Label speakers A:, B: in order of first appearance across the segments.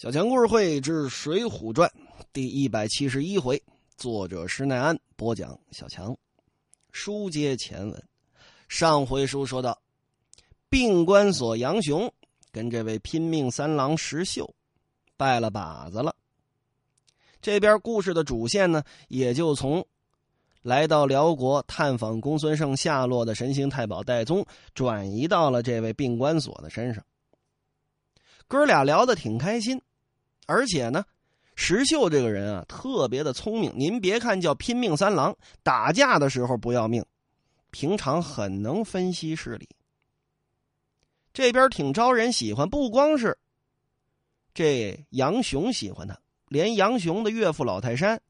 A: 小强故事会之《水浒传》第一百七十一回，作者施耐庵播讲。小强，书接前文，上回书说到，病关所杨雄跟这位拼命三郎石秀拜了把子了。这边故事的主线呢，也就从来到辽国探访公孙胜下落的神行太保戴宗，转移到了这位病关所的身上。哥俩聊得挺开心。而且呢，石秀这个人啊，特别的聪明。您别看叫拼命三郎，打架的时候不要命，平常很能分析事理。这边挺招人喜欢，不光是这杨雄喜欢他，连杨雄的岳父老泰山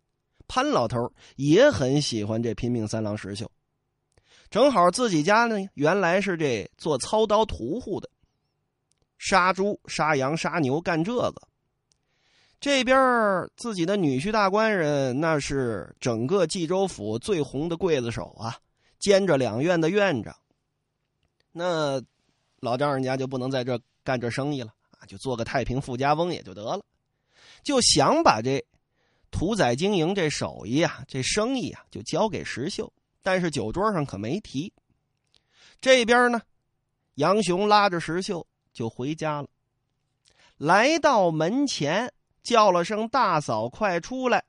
A: 潘老头也很喜欢这拼命三郎石秀。正好自己家呢，原来是这做操刀屠户的，杀猪、杀羊、杀牛，干这个。这边自己的女婿大官人，那是整个冀州府最红的刽子手啊，兼着两院的院长。那老丈人家就不能在这干这生意了啊，就做个太平富家翁也就得了。就想把这屠宰经营这手艺啊，这生意啊，就交给石秀。但是酒桌上可没提。这边呢，杨雄拉着石秀就回家了，来到门前。叫了声“大嫂，快出来！”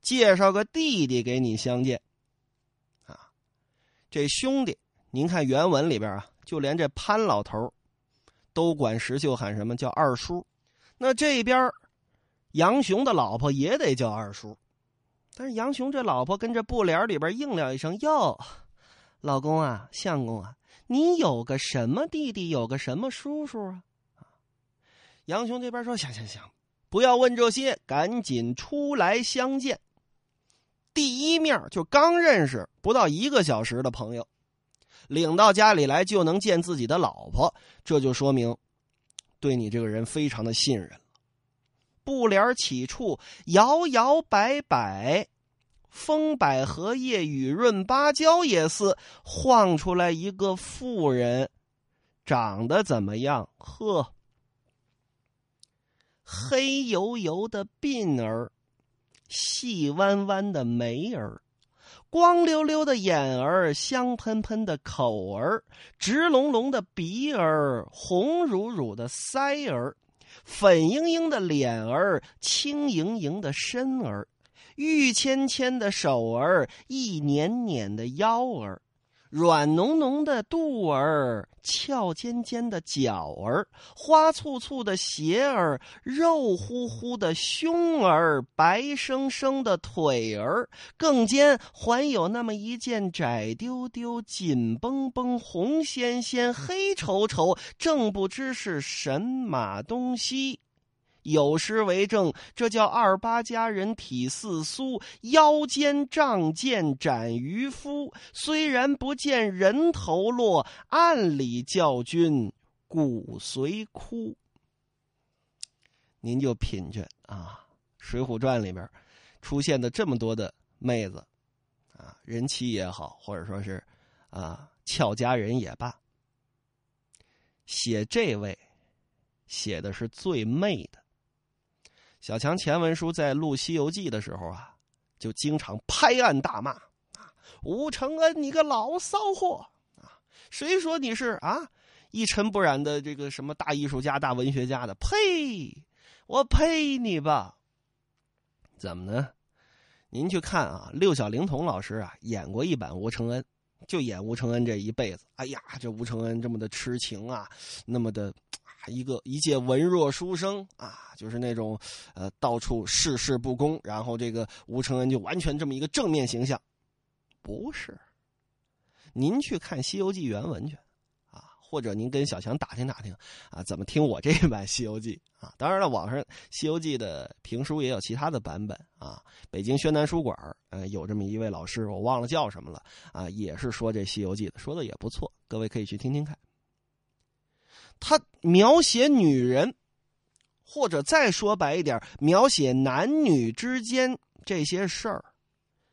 A: 介绍个弟弟给你相见。啊，这兄弟，您看原文里边啊，就连这潘老头都管石秀喊什么叫二叔。那这边杨雄的老婆也得叫二叔，但是杨雄这老婆跟这布帘里边应了一声：“哟，老公啊，相公啊，你有个什么弟弟，有个什么叔叔啊？”杨雄这边说：“行行行。”不要问这些，赶紧出来相见。第一面就刚认识不到一个小时的朋友，领到家里来就能见自己的老婆，这就说明对你这个人非常的信任了。布帘起处摇摇摆摆，风摆荷叶，雨润芭蕉叶似，晃出来一个妇人，长得怎么样？呵。黑油油的鬓儿，细弯弯的眉儿，光溜溜的眼儿，香喷喷的口儿，直隆隆的鼻儿，红乳乳的腮儿，粉莹莹的脸儿，轻盈盈的身儿，玉纤纤的手儿，一捻捻的腰儿。软浓浓的肚儿，翘尖尖的脚儿，花簇簇的鞋儿，肉乎乎的胸儿，白生生的腿儿，更兼还有那么一件窄丢丢、紧绷绷、红鲜鲜、黑稠稠，正不知是神马东西。有诗为证：“这叫二八佳人体似酥，腰间仗剑斩渔夫。虽然不见人头落，暗里教君骨髓枯。”您就品着啊，《水浒传》里边出现的这么多的妹子啊，人妻也好，或者说是啊俏佳人也罢，写这位写的是最媚的。小强前文书在录《西游记》的时候啊，就经常拍案大骂啊！吴承恩，你个老骚货啊！谁说你是啊一尘不染的这个什么大艺术家、大文学家的？呸！我呸你吧！怎么呢？您去看啊，六小龄童老师啊演过一版吴承恩，就演吴承恩这一辈子。哎呀，这吴承恩这么的痴情啊，那么的。一个一介文弱书生啊，就是那种，呃，到处事事不公，然后这个吴承恩就完全这么一个正面形象，不是？您去看《西游记》原文去，啊，或者您跟小强打听打听，啊，怎么听我这版《西游记》啊？当然了，网上《西游记》的评书也有其他的版本啊。北京宣南书馆，呃，有这么一位老师，我忘了叫什么了啊，也是说这《西游记》的，说的也不错，各位可以去听听看。他描写女人，或者再说白一点，描写男女之间这些事儿，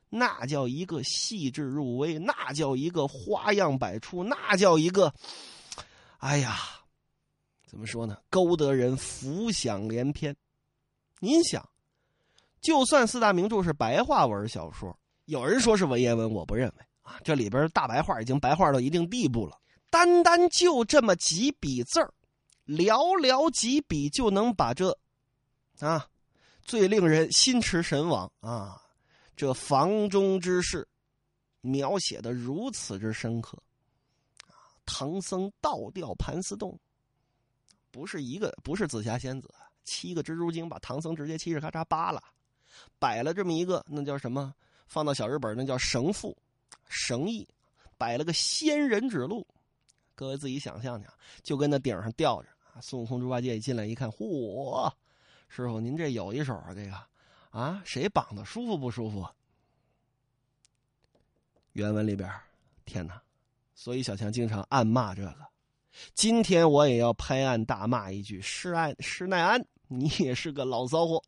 A: 那叫一个细致入微，那叫一个花样百出，那叫一个，哎呀，怎么说呢？勾得人浮想联翩您想，就算四大名著是白话文小说，有人说是文言文，我不认为啊。这里边大白话已经白话到一定地步了，单单就这么几笔字儿，寥寥几笔就能把这啊最令人心驰神往啊这房中之事描写的如此之深刻。唐僧倒吊盘丝洞，不是一个，不是紫霞仙子，七个蜘蛛精把唐僧直接嘁哧咔嚓扒了，摆了这么一个，那叫什么？放到小日本那叫绳缚，绳艺，摆了个仙人指路，各位自己想象去，就跟那顶上吊着。孙悟空、猪八戒一进来一看，嚯，师傅您这有一手啊，这个啊，谁绑的舒服不舒服？原文里边，天哪！所以小强经常暗骂这个，今天我也要拍案大骂一句：施安施耐庵，你也是个老骚货，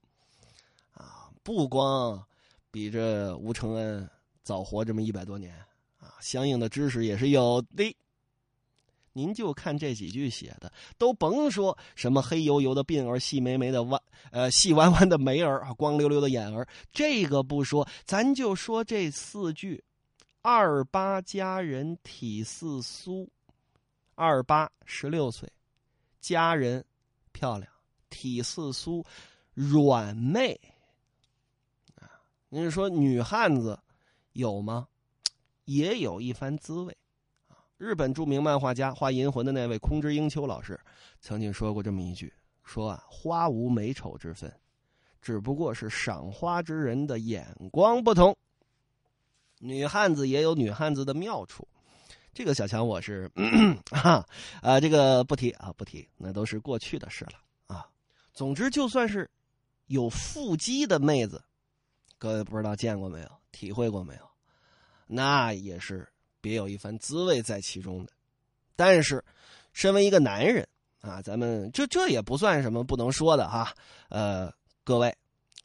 A: 啊！不光比这吴承恩早活这么一百多年啊，相应的知识也是有的。您就看这几句写的，都甭说什么黑油油的鬓儿、细眉眉的弯呃细弯弯的眉儿、光溜溜的眼儿，这个不说，咱就说这四句。二八佳人体似酥，二八十六岁，佳人漂亮，体似酥，软媚啊！您说女汉子有吗？也有一番滋味！日本著名漫画家画《银魂》的那位空知英秋老师曾经说过这么一句：说啊，花无美丑之分，只不过是赏花之人的眼光不同。女汉子也有女汉子的妙处，这个小强我是 啊啊，这个不提啊不提，那都是过去的事了啊。总之，就算是有腹肌的妹子，各位不知道见过没有，体会过没有？那也是别有一番滋味在其中的。但是，身为一个男人啊，咱们这这也不算什么不能说的哈。呃，各位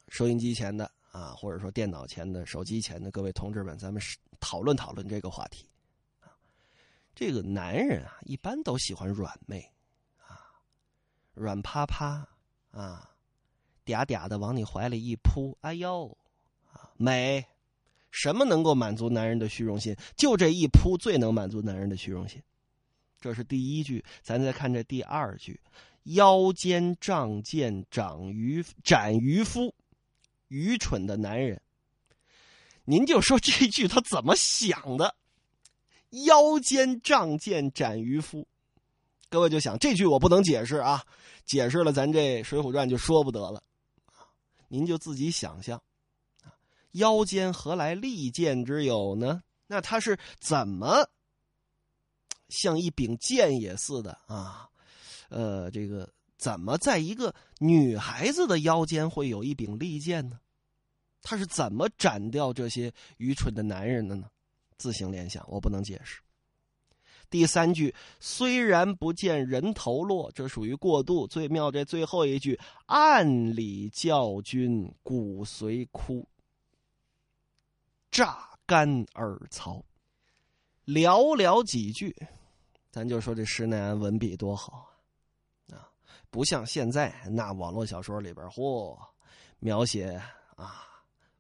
A: 收音机前的。啊，或者说电脑前的、手机前的各位同志们，咱们讨论讨论这个话题。啊，这个男人啊，一般都喜欢软妹，啊，软趴趴，啊，嗲嗲的往你怀里一扑，哎呦，啊，美！什么能够满足男人的虚荣心？就这一扑最能满足男人的虚荣心。这是第一句，咱再看这第二句：腰间仗剑斩渔斩渔夫。愚蠢的男人，您就说这句他怎么想的？腰间仗剑斩渔夫，各位就想这句我不能解释啊，解释了咱这《水浒传》就说不得了。您就自己想象，腰间何来利剑之有呢？那他是怎么像一柄剑也似的啊？呃，这个。怎么在一个女孩子的腰间会有一柄利剑呢？他是怎么斩掉这些愚蠢的男人的呢？自行联想，我不能解释。第三句虽然不见人头落，这属于过渡。最妙这最后一句，暗里教君骨髓枯，榨干耳槽。寥寥几句，咱就说这施耐庵文笔多好啊！啊。不像现在那网络小说里边，嚯，描写啊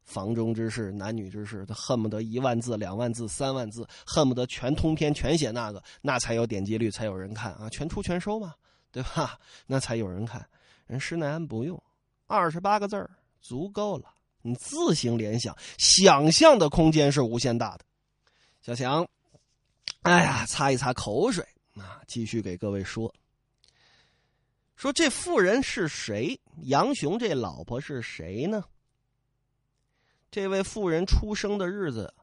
A: 房中之事、男女之事，他恨不得一万字、两万字、三万字，恨不得全通篇全写那个，那才有点击率，才有人看啊，全出全收嘛，对吧？那才有人看。人施耐庵不用，二十八个字儿足够了，你自行联想，想象的空间是无限大的。小强，哎呀，擦一擦口水啊，继续给各位说。说这妇人是谁？杨雄这老婆是谁呢？这位妇人出生的日子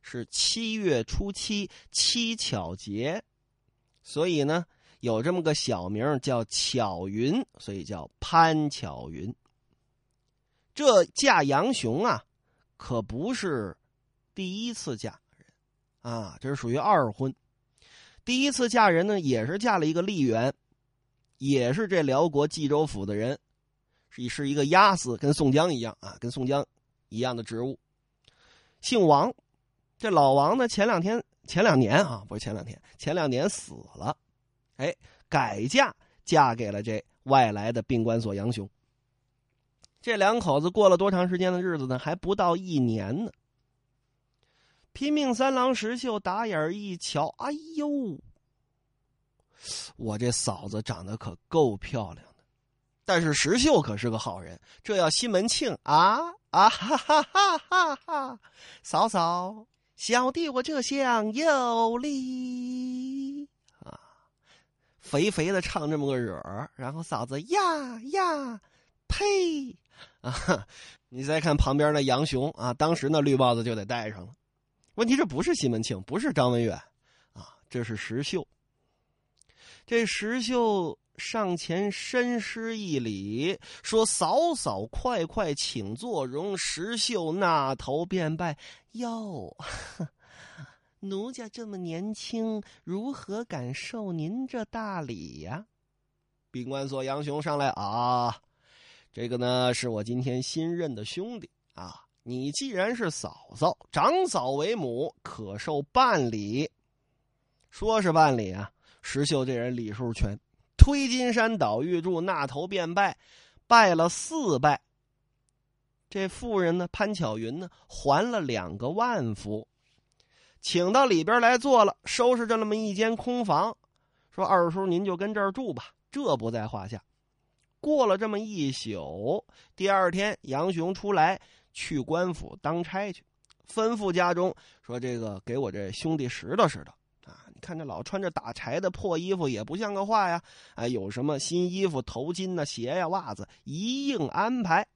A: 是七月初七七巧节，所以呢有这么个小名叫巧云，所以叫潘巧云。这嫁杨雄啊，可不是第一次嫁人啊，这是属于二婚。第一次嫁人呢，也是嫁了一个丽媛。也是这辽国冀州府的人，是是一个押司，跟宋江一样啊，跟宋江一样的职务。姓王，这老王呢，前两天、前两年啊，不是前两天，前两年死了，哎，改嫁嫁给了这外来的病关所杨雄。这两口子过了多长时间的日子呢？还不到一年呢。拼命三郎石秀打眼一瞧，哎呦，我这嫂子长得可够漂亮的。但是石秀可是个好人，这要西门庆啊啊哈哈哈哈哈！嫂嫂，小弟我这厢有礼啊，肥肥的唱这么个惹儿，然后嫂子呀呀，呸 啊！你再看旁边的杨雄啊，当时那绿帽子就得戴上了。问题这不是西门庆，不是张文远，啊，这是石秀。这石秀上前深施一礼，说：“嫂嫂快快请坐容。”石秀那头便拜：“哟，奴家这么年轻，如何敢受您这大礼呀？”宾馆所杨雄上来啊，这个呢是我今天新认的兄弟啊。你既然是嫂嫂，长嫂为母，可受半礼。说是半礼啊，石秀这人礼数全，推金山倒玉柱，那头便拜，拜了四拜。这妇人呢，潘巧云呢，还了两个万福，请到里边来坐了，收拾着那么一间空房，说二叔您就跟这儿住吧，这不在话下。过了这么一宿，第二天杨雄出来。去官府当差去，吩咐家中说：“这个给我这兄弟拾掇拾掇啊！你看这老穿着打柴的破衣服，也不像个话呀！啊，有什么新衣服、头巾呐、鞋呀、袜子，一应安排。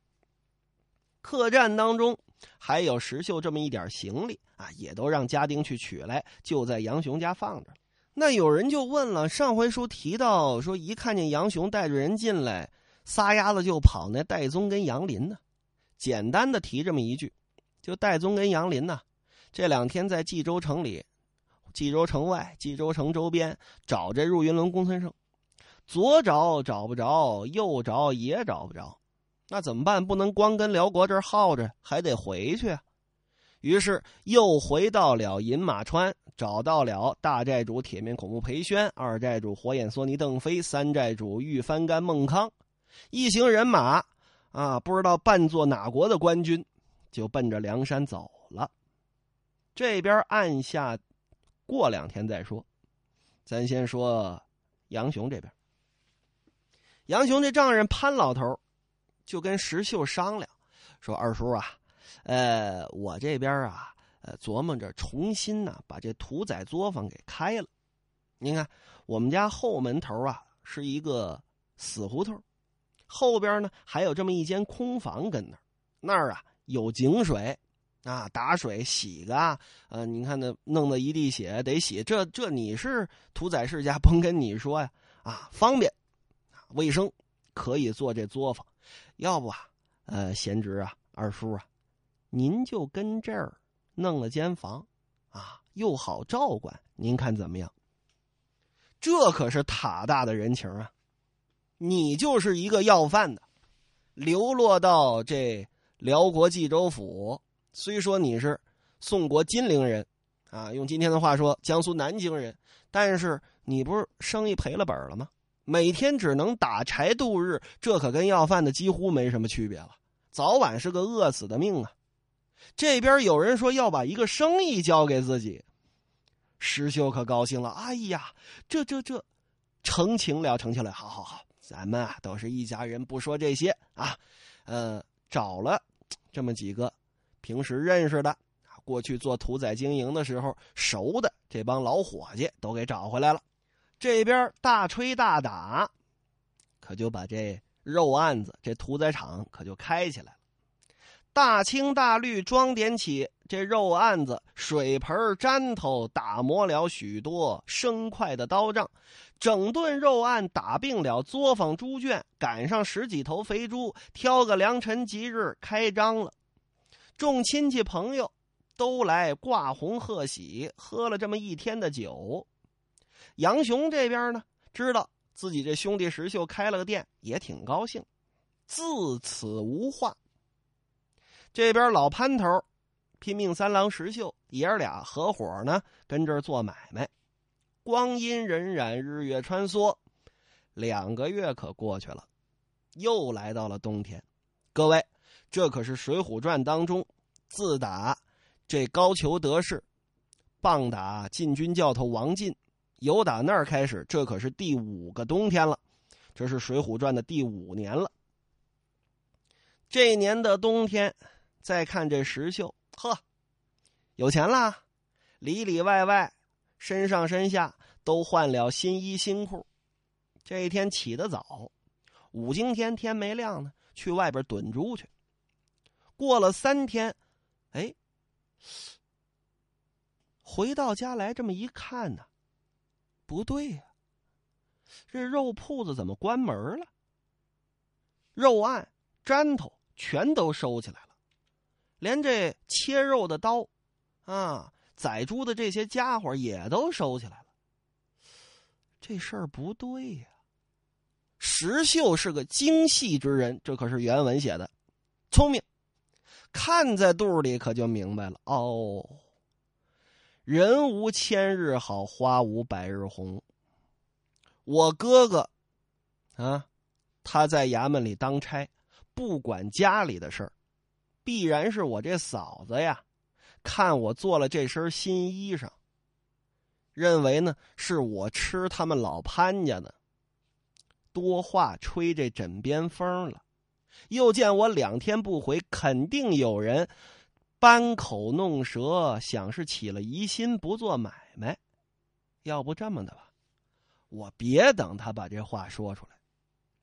A: 客栈当中还有石秀这么一点行李啊，也都让家丁去取来，就在杨雄家放着。那有人就问了：上回书提到说，一看见杨雄带着人进来，撒丫子就跑，那戴宗跟杨林呢？”简单的提这么一句，就戴宗跟杨林呢，这两天在冀州城里、冀州城外、冀州城周边找这入云龙公孙胜，左找找不着，右找也找不着，那怎么办？不能光跟辽国这儿耗着，还得回去啊。于是又回到了饮马川，找到了大寨主铁面孔目裴宣、二寨主火眼狻猊邓飞、三寨主玉翻干孟康，一行人马。啊，不知道扮作哪国的官军，就奔着梁山走了。这边按下，过两天再说。咱先说杨雄这边。杨雄这丈人潘老头就跟石秀商量，说：“二叔啊，呃，我这边啊，呃，琢磨着重新呢，把这屠宰作坊给开了。您看，我们家后门头啊，是一个死胡同。”后边呢还有这么一间空房跟那儿，那儿啊有井水，啊打水洗个，呃你看那弄的一地血得洗，这这你是屠宰世家 甭跟你说呀，啊方便，卫生，可以做这作坊，要不啊，呃贤侄啊二叔啊，您就跟这儿弄了间房，啊又好照管，您看怎么样？这可是塔大的人情啊。你就是一个要饭的，流落到这辽国冀州府。虽说你是宋国金陵人，啊，用今天的话说，江苏南京人，但是你不是生意赔了本了吗？每天只能打柴度日，这可跟要饭的几乎没什么区别了。早晚是个饿死的命啊！这边有人说要把一个生意交给自己，石秀可高兴了。哎呀，这这这，成情了，成情了，好好好。咱们啊都是一家人，不说这些啊，呃，找了这么几个平时认识的啊过去做屠宰经营的时候熟的这帮老伙计都给找回来了。这边大吹大打，可就把这肉案子、这屠宰场可就开起来了。大青大绿装点起这肉案子，水盆粘头打磨了许多生快的刀杖。整顿肉案打并了作坊猪圈，赶上十几头肥猪，挑个良辰吉日开张了。众亲戚朋友都来挂红贺喜，喝了这么一天的酒。杨雄这边呢，知道自己这兄弟石秀开了个店，也挺高兴，自此无话。这边老潘头拼命三郎石秀爷儿俩合伙呢，跟这儿做买卖。光阴荏苒，日月穿梭，两个月可过去了，又来到了冬天。各位，这可是《水浒传》当中自打这高俅得势，棒打禁军教头王进，由打那儿开始，这可是第五个冬天了。这是《水浒传》的第五年了。这年的冬天，再看这石秀，呵，有钱了，里里外外，身上身下都换了新衣新裤。这一天起得早，五更天天没亮呢，去外边蹲猪去。过了三天，哎，回到家来，这么一看呢，不对呀，这肉铺子怎么关门了？肉案、粘头。全都收起来了，连这切肉的刀，啊，宰猪的这些家伙也都收起来了。这事儿不对呀！石秀是个精细之人，这可是原文写的，聪明，看在肚里可就明白了。哦，人无千日好，花无百日红。我哥哥，啊，他在衙门里当差。不管家里的事儿，必然是我这嫂子呀，看我做了这身新衣裳，认为呢是我吃他们老潘家的，多话吹这枕边风了。又见我两天不回，肯定有人搬口弄舌，想是起了疑心，不做买卖。要不这么的吧，我别等他把这话说出来，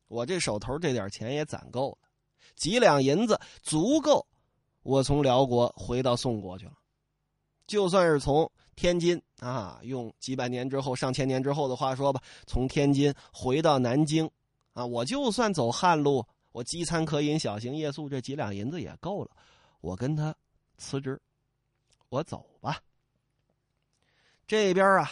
A: 我这手头这点钱也攒够了。几两银子足够，我从辽国回到宋国去了。就算是从天津啊，用几百年之后、上千年之后的话说吧，从天津回到南京，啊，我就算走汉路，我饥餐渴饮、小行夜宿，这几两银子也够了。我跟他辞职，我走吧。这边啊，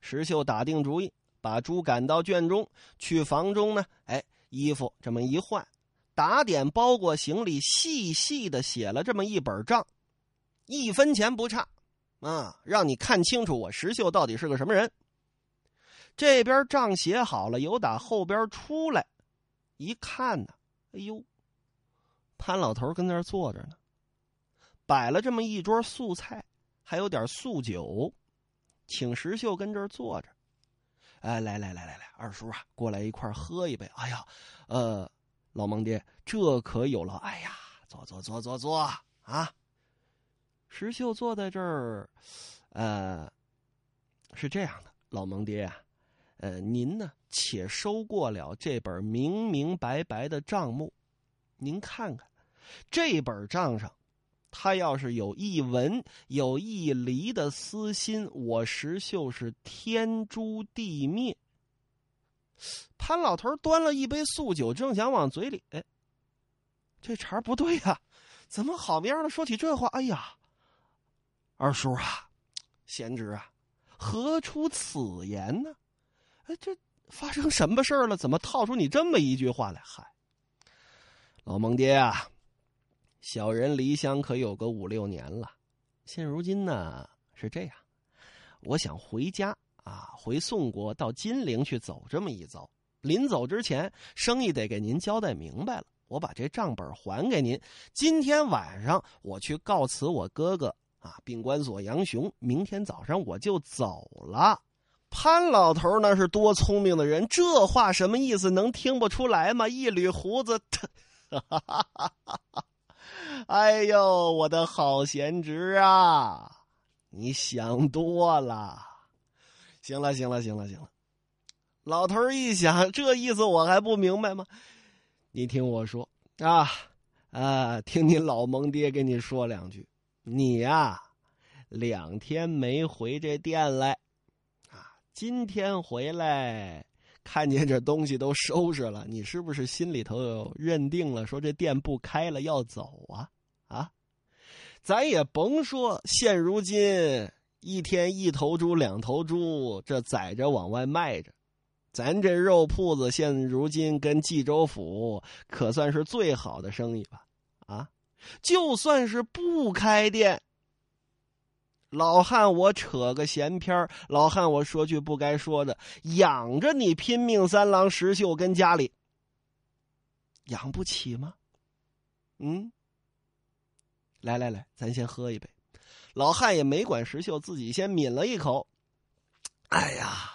A: 石秀打定主意，把猪赶到圈中，去房中呢，哎，衣服这么一换。打点包裹行李，细细的写了这么一本账，一分钱不差，啊，让你看清楚我石秀到底是个什么人。这边账写好了，由打后边出来，一看呢，哎呦，潘老头跟那儿坐着呢，摆了这么一桌素菜，还有点素酒，请石秀跟这儿坐着。哎，来来来来来，二叔啊，过来一块喝一杯。哎呀，呃。老蒙爹，这可有了！哎呀，坐坐坐坐坐啊！石秀坐在这儿，呃，是这样的，老蒙爹啊，呃，您呢，且收过了这本明明白白的账目，您看看，这本账上，他要是有一文有一厘的私心，我石秀是天诛地灭。潘老头端了一杯素酒，正想往嘴里，哎，这茬不对呀，怎么好样的说起这话？哎呀，二叔啊，贤侄啊，何出此言呢？哎，这发生什么事了？怎么套出你这么一句话来？嗨，老蒙爹啊，小人离乡可有个五六年了，现如今呢是这样，我想回家。啊，回宋国到金陵去走这么一遭，临走之前，生意得给您交代明白了。我把这账本还给您。今天晚上我去告辞我哥哥啊，病关所杨雄。明天早上我就走了。潘老头那是多聪明的人，这话什么意思？能听不出来吗？一捋胡子，哈哈哈哈哈哈哎呦，我的好贤侄啊，你想多了。行了，行了，行了，行了。老头一想，这意思我还不明白吗？你听我说啊啊，听你老蒙爹跟你说两句。你呀，两天没回这店来，啊，今天回来，看见这东西都收拾了，你是不是心里头有认定了，说这店不开了要走啊？啊，咱也甭说，现如今。一天一头猪，两头猪，这宰着往外卖着，咱这肉铺子现如今跟冀州府可算是最好的生意吧？啊，就算是不开店，老汉我扯个闲篇老汉我说句不该说的，养着你拼命三郎石秀跟家里，养不起吗？嗯，来来来，咱先喝一杯。老汉也没管石秀，自己先抿了一口。哎呀，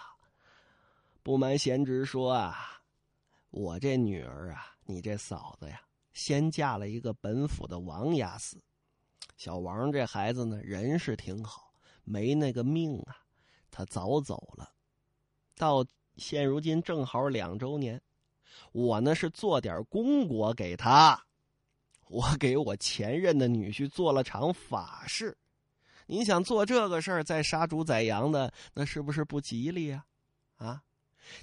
A: 不瞒贤侄说啊，我这女儿啊，你这嫂子呀，先嫁了一个本府的王押司。小王这孩子呢，人是挺好，没那个命啊，他早走了。到现如今正好两周年，我呢是做点功果给他，我给我前任的女婿做了场法事。你想做这个事儿，再杀猪宰羊的，那是不是不吉利呀？啊，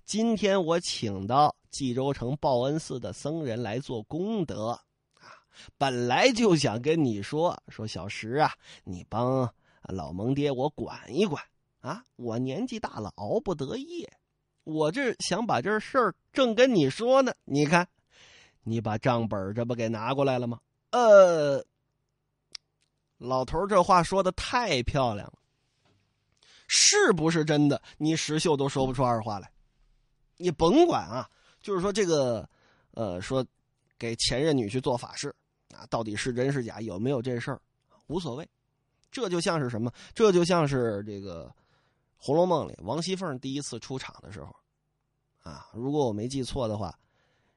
A: 今天我请到冀州城报恩寺的僧人来做功德啊，本来就想跟你说说小石啊，你帮老蒙爹我管一管啊，我年纪大了熬不得夜，我这想把这事儿正跟你说呢，你看，你把账本这不给拿过来了吗？呃。老头这话说的太漂亮了，是不是真的？你石秀都说不出二话来。你甭管啊，就是说这个，呃，说给前任女婿做法事啊，到底是真是假，有没有这事儿，无所谓。这就像是什么？这就像是这个《红楼梦》里王熙凤第一次出场的时候，啊，如果我没记错的话，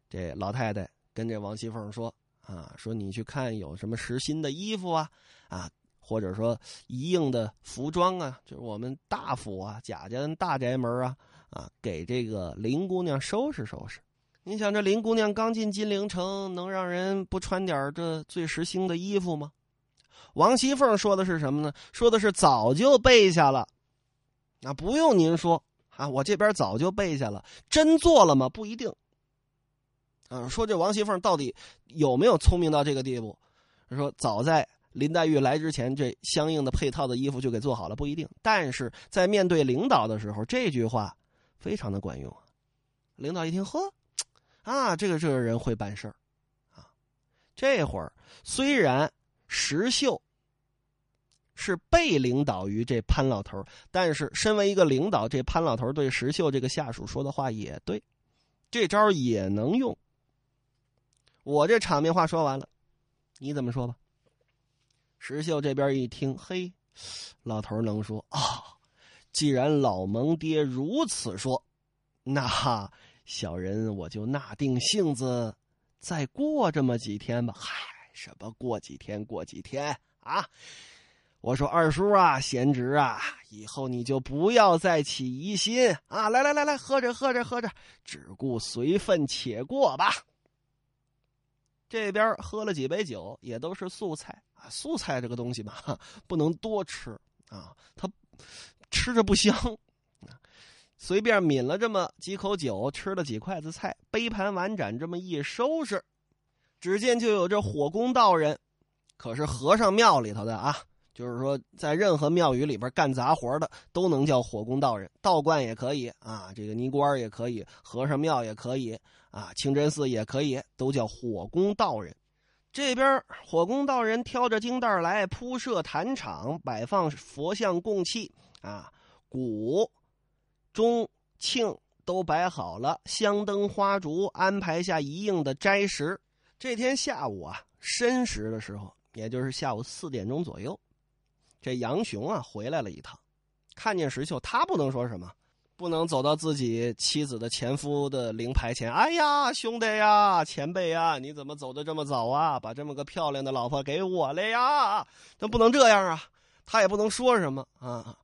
A: 这老太太跟这王熙凤说。啊，说你去看有什么实心的衣服啊，啊，或者说一应的服装啊，就是我们大府啊、贾家大宅门啊，啊，给这个林姑娘收拾收拾。你想，这林姑娘刚进金陵城，能让人不穿点这最时兴的衣服吗？王熙凤说的是什么呢？说的是早就备下了，那不用您说啊，我这边早就备下了，真做了吗？不一定。啊，说这王熙凤到底有没有聪明到这个地步？说早在林黛玉来之前，这相应的配套的衣服就给做好了，不一定。但是在面对领导的时候，这句话非常的管用。领导一听，呵，啊，这个这个人会办事儿啊。这会儿虽然石秀是被领导于这潘老头，但是身为一个领导，这潘老头对石秀这个下属说的话也对，这招也能用。我这场面话说完了，你怎么说吧？石秀这边一听，嘿，老头能说啊？既然老蒙爹如此说，那小人我就纳定性子，再过这么几天吧。嗨，什么过几天过几天啊？我说二叔啊，贤侄啊，以后你就不要再起疑心啊！来来来来，喝着喝着喝着，只顾随份且过吧。这边喝了几杯酒，也都是素菜啊。素菜这个东西嘛，不能多吃啊，它吃着不香。随便抿了这么几口酒，吃了几筷子菜，杯盘碗盏这么一收拾，只见就有这火工道人，可是和尚庙里头的啊。就是说，在任何庙宇里边干杂活的都能叫火工道人，道观也可以啊，这个尼姑庵也可以，和尚庙也可以啊，清真寺也可以，都叫火工道人。这边火工道人挑着经袋来铺设坛场，摆放佛像供器啊，鼓、钟、磬都摆好了，香灯花烛安排下一应的斋食。这天下午啊，申时的时候，也就是下午四点钟左右。这杨雄啊回来了一趟，看见石秀，他不能说什么，不能走到自己妻子的前夫的灵牌前。哎呀，兄弟呀，前辈呀，你怎么走的这么早啊？把这么个漂亮的老婆给我了呀？那不能这样啊！他也不能说什么啊，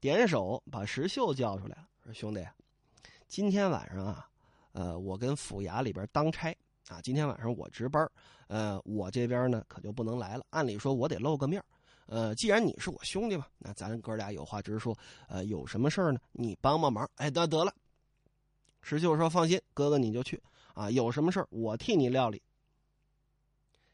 A: 点手把石秀叫出来了，说：“兄弟，今天晚上啊，呃，我跟府衙里边当差啊，今天晚上我值班，呃，我这边呢可就不能来了。按理说，我得露个面。”呃，既然你是我兄弟嘛，那咱哥俩有话直说。呃，有什么事儿呢？你帮帮忙。哎，得得了。石秀说：“放心，哥哥你就去啊。有什么事儿我替你料理。”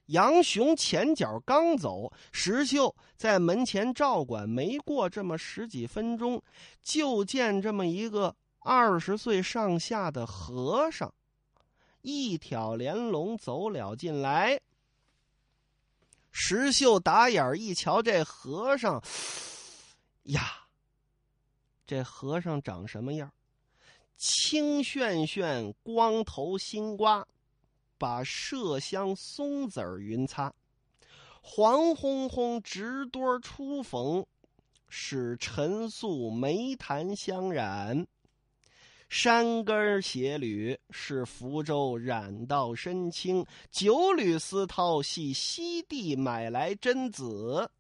A: 杨雄前脚刚走，石秀在门前照管，没过这么十几分钟，就见这么一个二十岁上下的和尚，一挑帘笼走了进来。石秀打眼一瞧，这和尚呀，这和尚长什么样？青炫炫，光头新瓜，把麝香松子儿云擦。黄烘烘直多初逢，使陈素眉檀香染。山根斜缕是福州染到身青，九缕丝绦系西地买来真子。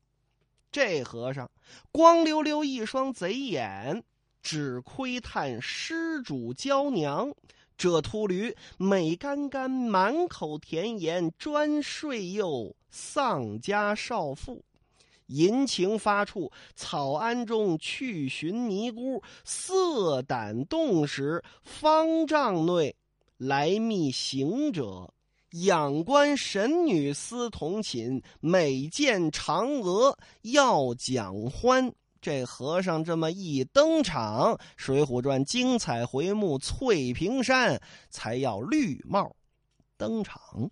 A: 这和尚光溜溜一双贼眼，只窥探施主娇娘。这秃驴美干干，满口甜言，专睡诱丧家少妇。淫情发处，草庵中去寻尼姑，色胆动时，方丈内来觅行者。仰观神女思同寝，每见嫦娥要讲欢。这和尚这么一登场，《水浒传》精彩回目翠屏山才要绿帽登场。